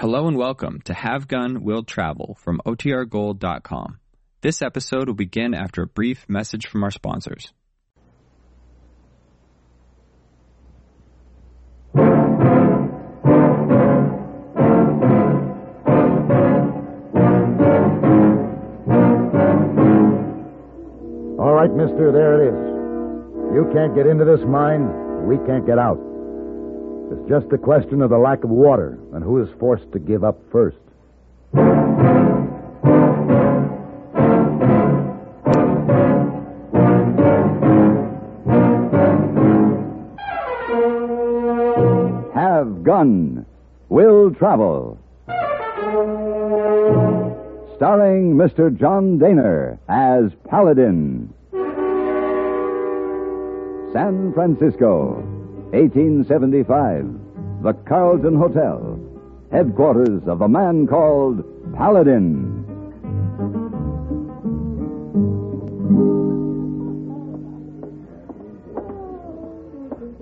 Hello and welcome to Have Gun Will Travel from OTRGold.com. This episode will begin after a brief message from our sponsors. All right, mister, there it is. You can't get into this mine, we can't get out. It's just a question of the lack of water and who is forced to give up first. Have Gun Will Travel. Starring Mr. John Dehner as Paladin. San Francisco, 1875. The Carlton Hotel, headquarters of a man called Paladin.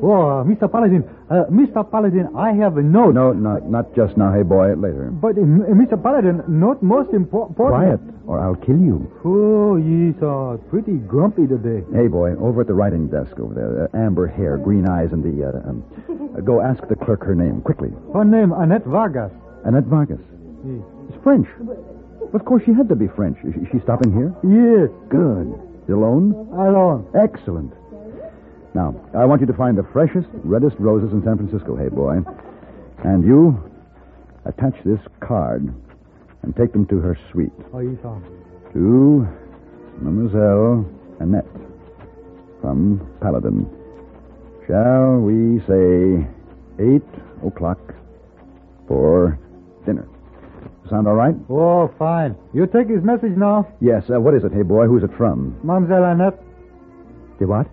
Oh, Mr. Paladin, uh, Mr. Paladin, I have a note. No, not, not just now, hey boy, later. But, uh, Mr. Paladin, not most important. Quiet, or I'll kill you. Oh, he's uh, pretty grumpy today. Hey boy, over at the writing desk over there, uh, amber hair, green eyes, and the. Uh, um, uh, go ask the clerk her name, quickly. Her name, Annette Vargas. Annette Vargas. Yes. It's French. Of course, she had to be French. Is she, stopping here? Yes, Good. Alone? alone. Excellent. Now, I want you to find the freshest, reddest roses in San Francisco, hey boy. And you attach this card and take them to her suite. Oh, he's uh, To Mademoiselle Annette from Paladin. Shall we say eight o'clock for dinner? Sound all right? Oh, fine. You take his message now, Yes. Uh, what is it, hey boy? Who's it from? Mademoiselle Annette. The what?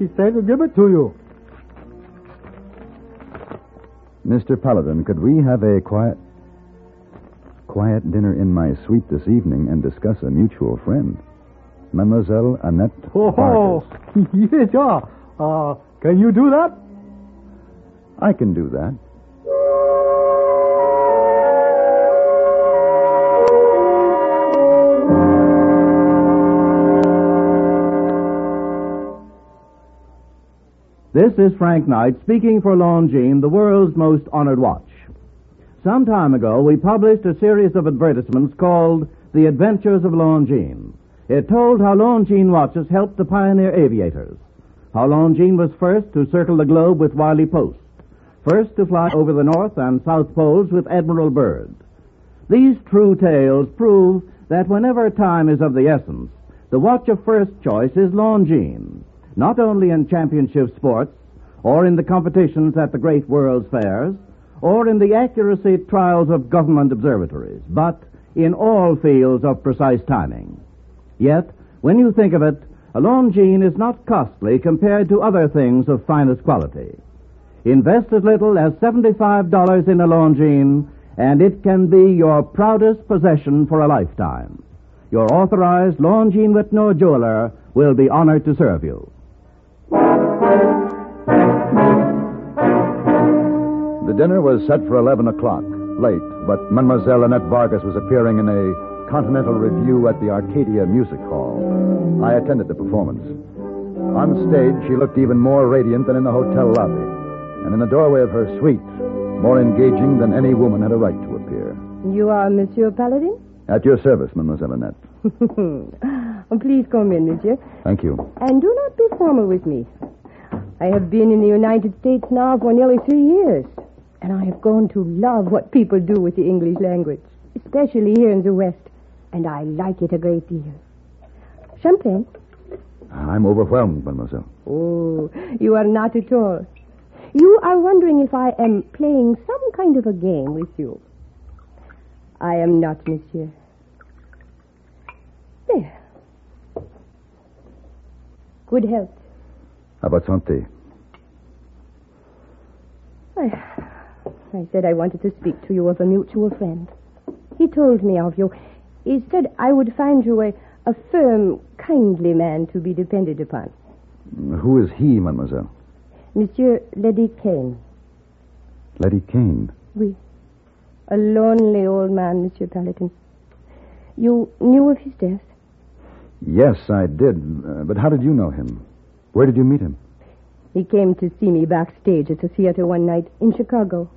She said to give it to you. Mr. Paladin, could we have a quiet, quiet dinner in my suite this evening and discuss a mutual friend, Mademoiselle Annette Oh, Vargas? yes, yeah. Uh, can you do that? I can do that. This is Frank Knight speaking for Longines, the world's most honored watch. Some time ago, we published a series of advertisements called The Adventures of Longines. It told how Longines watches helped the pioneer aviators, how Longines was first to circle the globe with Wiley Post, first to fly over the North and South Poles with Admiral Byrd. These true tales prove that whenever time is of the essence, the watch of first choice is Longines, not only in championship sports, or in the competitions at the great world's fairs, or in the accuracy trials of government observatories, but in all fields of precise timing. Yet, when you think of it, a Longines is not costly compared to other things of finest quality. Invest as little as $75 in a Longines, and it can be your proudest possession for a lifetime. Your authorized Longines Wittnauer jeweler will be honored to serve you. The dinner was set for 11 o'clock, late, but Mademoiselle Annette Vargas was appearing in a continental revue at the Arcadia Music Hall. I attended the performance. On stage, she looked even more radiant than in the hotel lobby, and in the doorway of her suite, more engaging than any woman had a right to appear. You are Monsieur Paladin? At your service, Mademoiselle Annette. Oh, Please come in, Monsieur. Thank you. And do not be formal with me. I have been in the United States now for nearly three years, and I have grown to love what people do with the English language, especially here in the West, and I like it a great deal. Champagne? I'm overwhelmed, Mademoiselle. Oh, you are not at all. You are wondering if I am playing some kind of a game with you. I am not, monsieur. There. Good health. How about santé? I, I said I wanted to speak to you of a mutual friend. He told me of you. He said I would find you a, a firm, kindly man to be depended upon. Who is he, Mademoiselle? Monsieur Lady Kane. Letty Kane. Oui. A lonely old man, Monsieur Paladin. You knew of his death? Yes, I did. Uh, but how did you know him? Where did you meet him? He came to see me backstage at the theater one night in Chicago.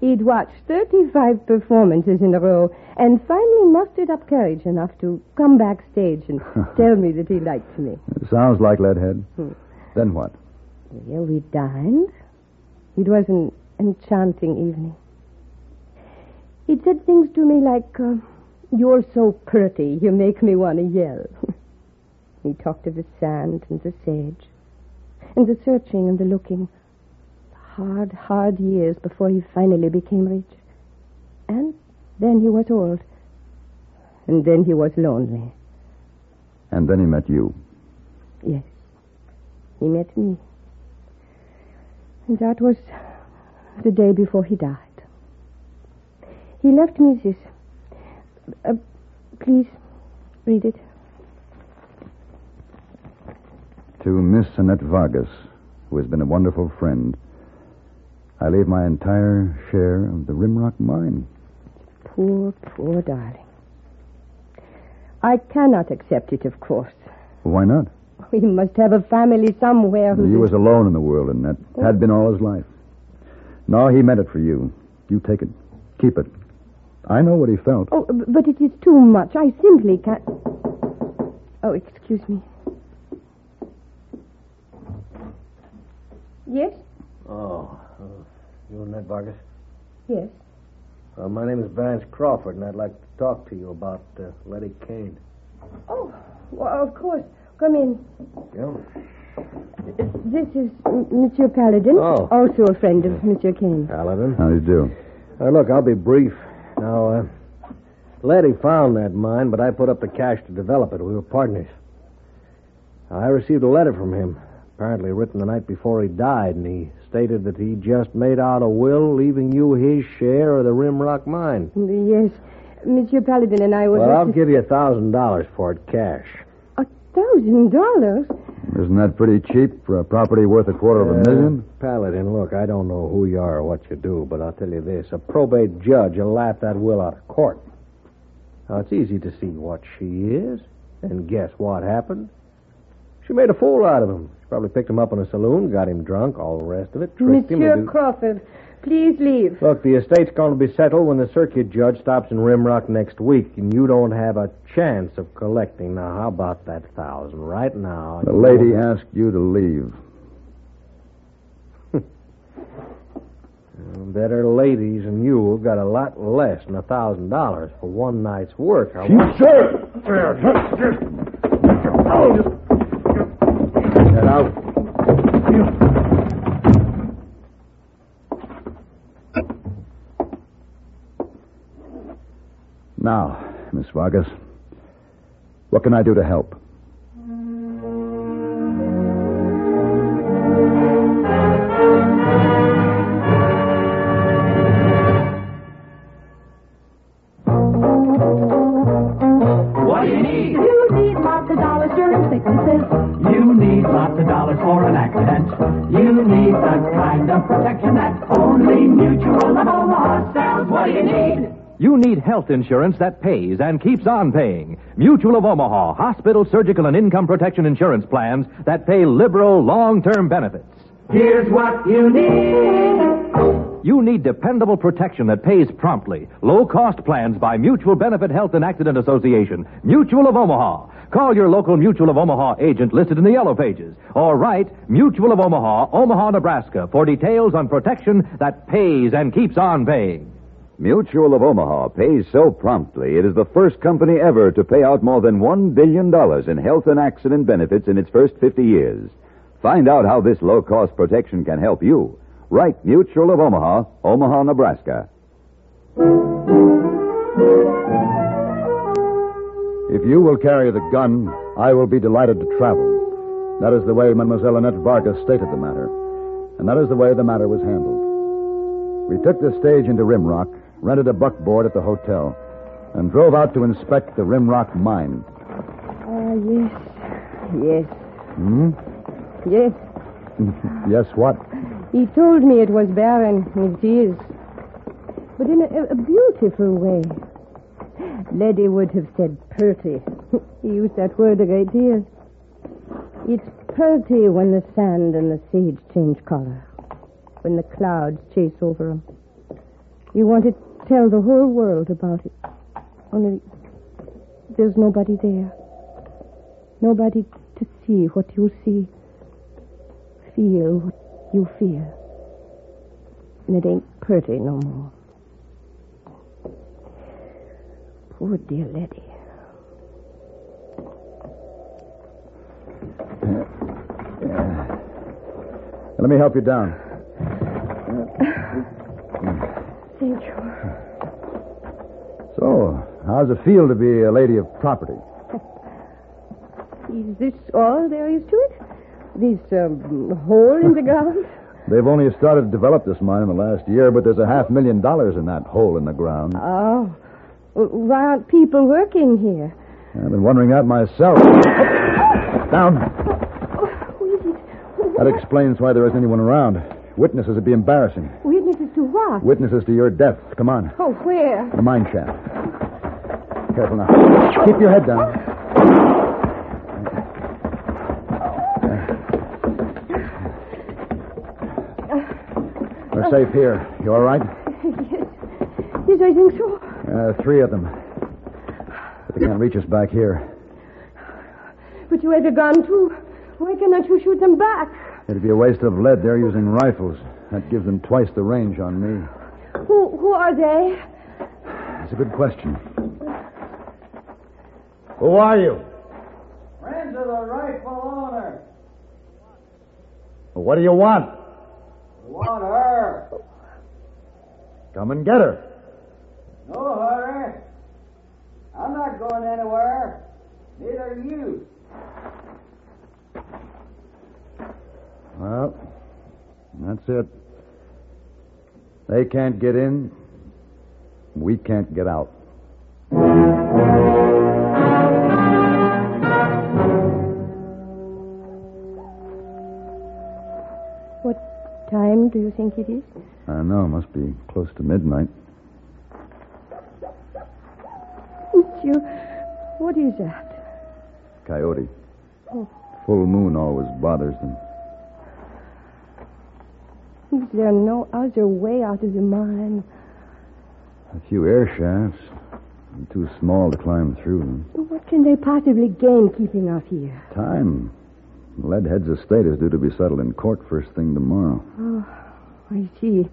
He'd watched 35 performances in a row and finally mustered up courage enough to come backstage and tell me that he liked me. Sounds like Leadhead. Hmm. Then what? Well, we dined. It was an enchanting evening. He'd said things to me like, uh, You're so pretty, you make me want to yell. he talked of the sand and the sage, and the searching and the looking. Hard, hard years before he finally became rich. And then he was old. And then he was lonely. And then he met you. Yes. He met me. And that was the day before he died. He left me this. Uh, please, read it. To Miss Annette Vargas, who has been a wonderful friend, I leave my entire share of the Rimrock mine. Poor, poor darling. I cannot accept it, of course. Why not? He must have a family somewhere who. He was alone in the world, Annette. Had been all his life. No, he meant it for you. You take it. Keep it. I know what he felt. Oh, but it is too much. I simply can't. Oh, excuse me. Yes? Oh, uh, you Annette Vargas? Yes. Uh, my name is Vance Crawford, and I'd like to talk to you about uh, Letty Kane. Oh, well, of course. Come in. Yeah? This is M- Monsieur Paladin, Oh. also a friend of Monsieur Kane. Paladin. How do you do? Uh, look, I'll be brief. Now, uh, Letty found that mine, but I put up the cash to develop it. We were partners. I received a letter from him, apparently written the night before he died, and he stated that he just made out a will leaving you his share of the Rimrock mine. Yes. Monsieur Paladin and I were. Well, I'll give you a thousand dollars for it cash. A thousand dollars? Isn't that pretty cheap for a property worth a quarter of a million? Uh, Paladin, look, I don't know who you are or what you do, but I'll tell you this. A probate judge will laugh that will out of court. Now, it's easy to see what she is, and guess what happened? She made a fool out of him. She probably picked him up in a saloon, got him drunk, all the rest of it, tricked him. Monsieur Crawford, please leave. Look, the estate's going to be settled when the circuit judge stops in Rimrock next week, and you don't have a chance of collecting. Now, how about that thousand right now? The lady asked you to leave. Better ladies than you have got a lot less than a thousand dollars for one night's work. I You, want sir! Out. Now, Miss Vargas, what can I do to help? Health insurance that pays and keeps on paying. Mutual of Omaha, hospital, surgical, and income protection insurance plans that pay liberal, long-term benefits. Here's what you need. You need dependable protection that pays promptly. Low-cost plans by Mutual Benefit Health and Accident Association. Mutual of Omaha. Call your local Mutual of Omaha agent listed in the yellow pages. Or write Mutual of Omaha, Omaha, Nebraska for details on protection that pays and keeps on paying. Mutual of Omaha pays so promptly it is the first company ever to pay out more than $1 billion in health and accident benefits in its first 50 years. Find out how this low cost protection can help you. Write Mutual of Omaha, Omaha, Nebraska. If you will carry the gun, I will be delighted to travel. That is the way Mademoiselle Annette Vargas stated the matter. And that is the way the matter was handled. We took the stage into Rimrock, rented a buckboard at the hotel, and drove out to inspect the Rimrock mine. Ah, yes. Yes. Hmm? Yes. yes, what? He told me it was barren. It is. but in a, a beautiful way. Letty would have said purty. he used that word a great deal. It's purty when the sand and the sage change color, when the clouds chase over 'em. You want to tell the whole world about it. Only there's nobody there. Nobody to see what you see, feel what you feel. And it ain't pretty no more. Poor dear Letty. Let me help you down. You. So, how's it feel to be a lady of property? Is this all there is to it? This um, hole in the ground? They've only started to develop this mine in the last year, but there's a half million dollars in that hole in the ground. Oh. Well, Why aren't people working here? I've been wondering that myself. Down. Who is it? That explains why there isn't anyone around. Witnesses would be embarrassing. Witnesses to? Witnesses to your death. Come on. Oh, where? The mine shaft. Careful now. Keep your head down. We're safe here. You all right? yes. Yes, I think so. Uh, three of them. But they can't reach us back here. But you had a gun, too. Why cannot you shoot them back? It'd be a waste of lead. They're using rifles. That gives them twice the range on me. Who, who are they? That's a good question. Who are you? Friends of the rightful owner. What do you want? We want her. Come and get her. No hurry. I'm not going anywhere. Neither are you. Well, that's it. They can't get in. We can't get out. What time do you think it is? I know. It must be close to midnight. Monsieur, what is that? Coyote. Oh. Full moon always bothers them. Is there no other way out of the mine? A few air shafts. and Too small to climb through them. What can they possibly gain keeping us here? Time. Leadhead's estate is due to be settled in court first thing tomorrow. Oh, I see.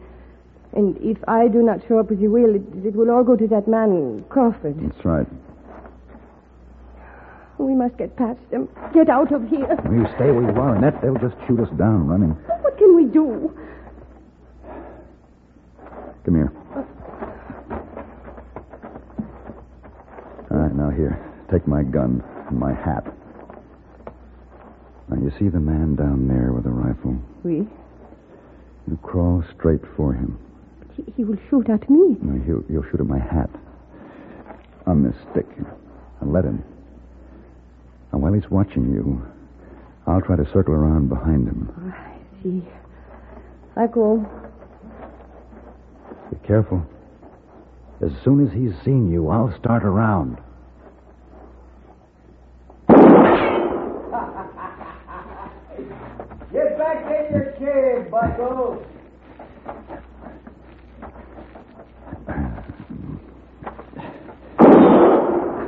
And if I do not show up as you will, it, it will all go to that man, Crawford. That's right. We must get past them. Get out of here. You stay where you are, Annette. They'll just shoot us down running. What can we do? Come here. All right, now here. Take my gun and my hat. Now, you see the man down there with the rifle? We? You crawl straight for him. He, he will shoot at me. No, he'll, he'll shoot at my hat. On this stick. And let him. And while he's watching you, I'll try to circle around behind him. Ah, I see. I go. Be careful. As soon as he's seen you, I'll start around. Get back in your cave, bucko.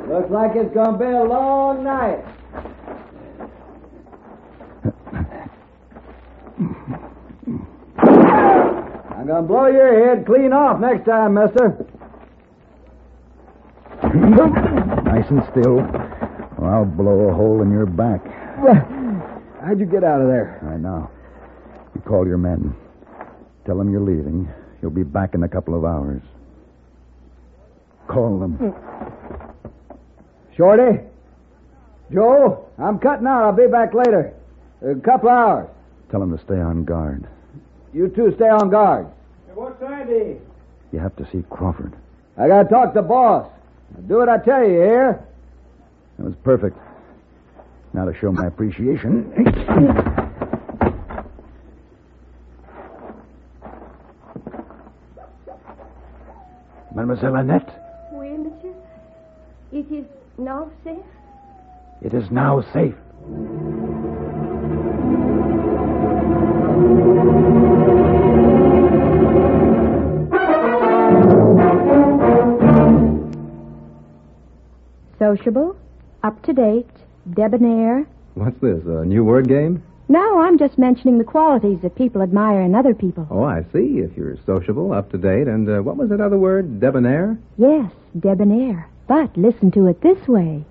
Looks like it's gonna be a long night. I'm gonna blow your head clean off next time, mister. nice and still, or I'll blow a hole in your back. How'd you get out of there? Right now. You call your men. Tell them you're leaving. You'll be back in a couple of hours. Call them. Shorty? Joe, I'm cutting out. I'll be back later. A couple hours. Tell them to stay on guard. You two stay on guard. What's Andy? You have to see Crawford. I gotta talk to boss. Do what I tell you here. That was perfect. Now to show my appreciation. Mademoiselle Annette. Oui, monsieur. It is now safe? It is now safe. Sociable, up to date, debonair. What's this, a new word game? No, I'm just mentioning the qualities that people admire in other people. Oh, I see. If you're sociable, up to date, and uh, what was that other word? Debonair? Yes, debonair. But listen to it this way.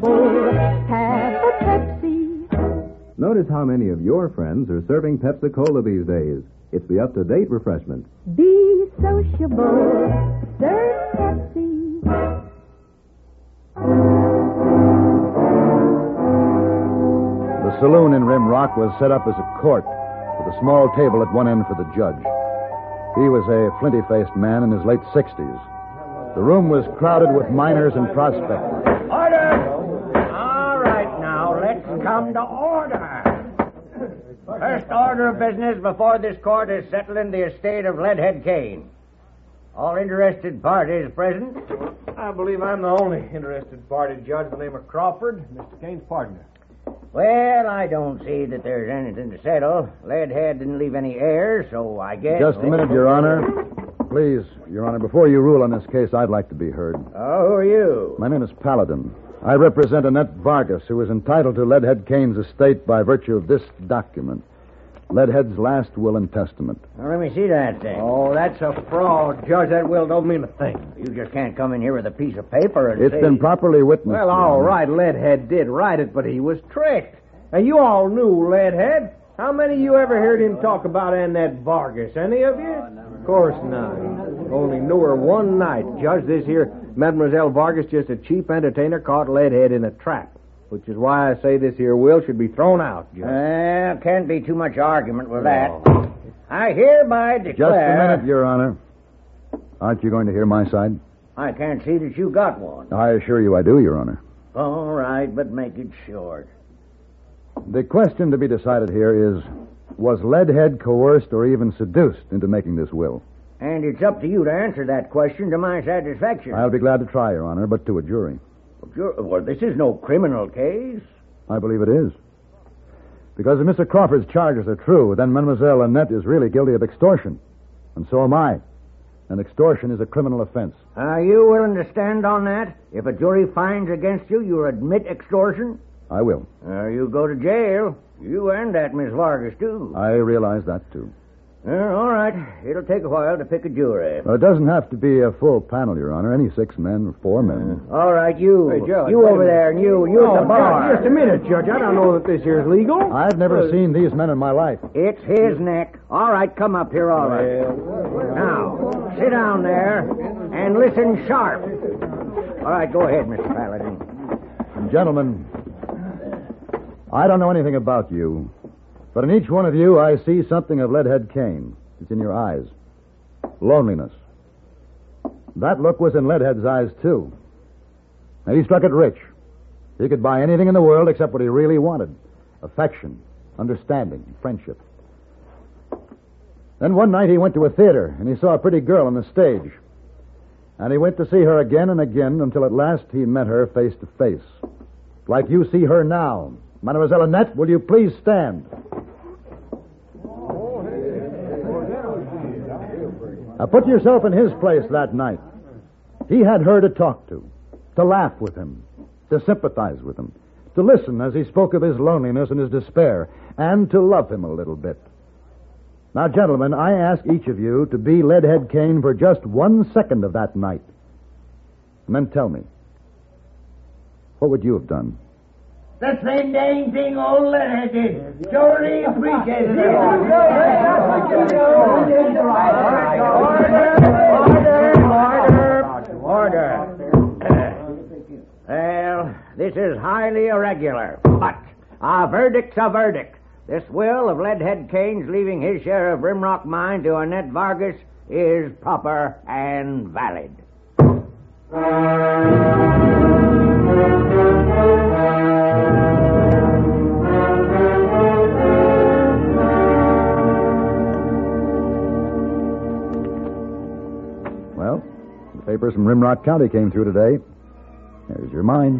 Sociable, have a Pepsi. Notice how many of your friends are serving Pepsi Cola these days. It's the up to date refreshment. Be sociable, serve Pepsi. The saloon in Rimrock was set up as a court, with a small table at one end for the judge. He was a flinty faced man in his late 60s. The room was crowded with miners and prospectors. Order! All right, now, let's come to order. First order of business before this court is settling the estate of Leadhead Kane. All interested parties present? I believe I'm the only interested party, Judge, the name of Crawford, Mr. Kane's partner. Well, I don't see that there's anything to settle. Leadhead didn't leave any heirs, so I guess. Just a minute, Your Honor. Please, Your Honor, before you rule on this case, I'd like to be heard. Oh, who are you? My name is Paladin. I represent Annette Vargas, who is entitled to Leadhead Kane's estate by virtue of this document Leadhead's last will and testament. Well, let me see that thing. Oh, that's a fraud, Judge. That will don't mean a thing. You just can't come in here with a piece of paper and It's say... been properly witnessed. Well, Your all Honor. right, Leadhead did write it, but he was tricked. And you all knew Leadhead. How many of you ever heard him talk about Annette Vargas? Any of you? Of course not. Only knew her one night. Judge, this here Mademoiselle Vargas just a cheap entertainer caught Leadhead in a trap. Which is why I say this here will should be thrown out, Judge. Well, can't be too much argument with that. Oh. I hereby declare... Just a minute, Your Honor. Aren't you going to hear my side? I can't see that you got one. I assure you I do, Your Honor. All right, but make it short. The question to be decided here is was Leadhead coerced or even seduced into making this will? And it's up to you to answer that question to my satisfaction. I'll be glad to try, Your Honor, but to a jury. Well, this is no criminal case. I believe it is. Because if Mr. Crawford's charges are true, then Mademoiselle Annette is really guilty of extortion. And so am I. And extortion is a criminal offense. Are you willing to stand on that? If a jury finds against you, you admit extortion? I will. Uh, you go to jail. You and that Miss Vargas, too. I realize that, too. Uh, all right. It'll take a while to pick a jury. Well, it doesn't have to be a full panel, Your Honor. Any six men or four men. All right, you. Hey, Judge, you over there, and you, you Oh, at the bar. Judge, just a minute, Judge. I don't know that this here is legal. I've never seen these men in my life. It's his neck. All right, come up here, all right. Now, sit down there and listen sharp. All right, go ahead, Mr. Paladin. Gentlemen, I don't know anything about you, but in each one of you I see something of Leadhead Kane. It's in your eyes. Loneliness. That look was in Leadhead's eyes, too. Now, he struck it rich. He could buy anything in the world except what he really wanted affection, understanding, friendship. Then one night he went to a theater and he saw a pretty girl on the stage. And he went to see her again and again until at last he met her face to face. Like you see her now. Mademoiselle Annette, will you please stand? Now put yourself in his place that night. He had her to talk to, to laugh with him, to sympathize with him, to listen as he spoke of his loneliness and his despair, and to love him a little bit. Now, gentlemen, I ask each of you to be Leadhead Kane for just one second of that night. And then tell me, what would you have done? The same dang thing old Leonard did. Surely appreciated it. Order, order, order. Well, Well, this is highly irregular, but a verdict's a verdict. This will of Leadhead Kane's leaving his share of Rimrock mine to Annette Vargas is proper and valid. Papers from Rimrock County came through today. There's your mine.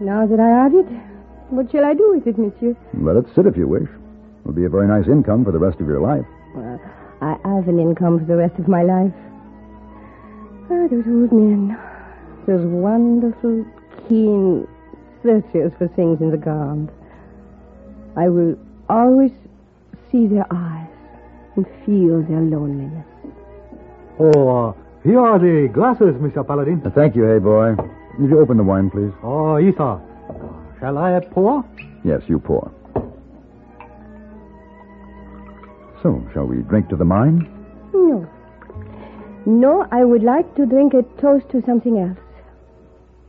Now that I have it, what shall I do with it, monsieur? Let it sit if you wish. It'll be a very nice income for the rest of your life. Well, I have an income for the rest of my life. Ah, those old men. Those wonderful, keen searchers for things in the ground. I will always see their eyes and feel their loneliness. Oh, uh, here are the glasses, Mr. Paladin. Uh, thank you, hey boy. Did you open the wine, please? Oh, yes, sir. Shall I pour? Yes, you pour. So, shall we drink to the mine? No. No, I would like to drink a toast to something else.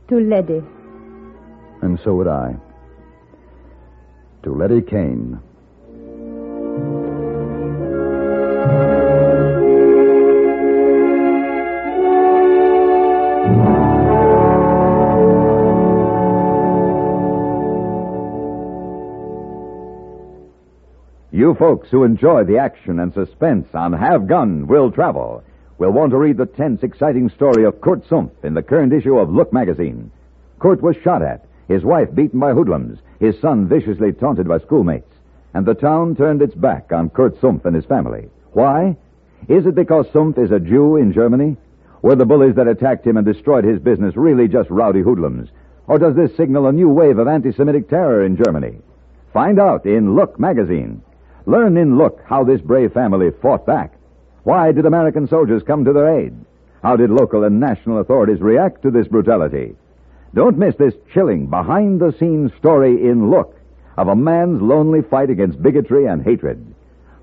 To Letty. And so would I. To Letty Kane. Folks who enjoy the action and suspense on Have Gun Will Travel will want to read the tense, exciting story of Kurt Sumpf in the current issue of Look magazine. Kurt was shot at, his wife beaten by hoodlums, his son viciously taunted by schoolmates, and the town turned its back on Kurt Sumpf and his family. Why? Is it because Sumpf is a Jew in Germany? Were the bullies that attacked him and destroyed his business really just rowdy hoodlums? Or does this signal a new wave of anti-Semitic terror in Germany? Find out in Look magazine. Learn in Look how this brave family fought back. Why did American soldiers come to their aid? How did local and national authorities react to this brutality? Don't miss this chilling, behind the scenes story in Look of a man's lonely fight against bigotry and hatred.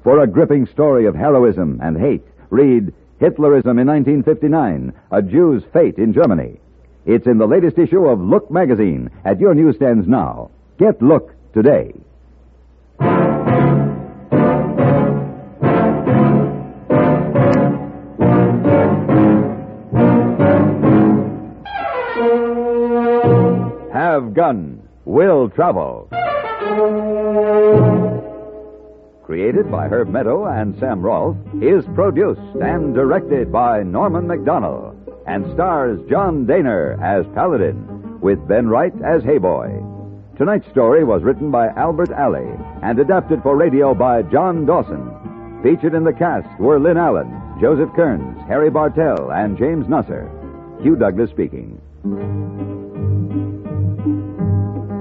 For a gripping story of heroism and hate, read Hitlerism in 1959, A Jew's Fate in Germany. It's in the latest issue of Look magazine at your newsstands now. Get Look today. Gun Will Travel. Created by Herb Meadow and Sam Rolfe, is produced and directed by Norman Macdonnell and stars John Dehner as Paladin with Ben Wright as Hey Boy. Tonight's story was written by Albert Aley and adapted for radio by John Dawson. Featured in the cast were Lynn Allen, Joseph Kearns, Harry Bartell, and James Nusser. Hugh Douglas speaking.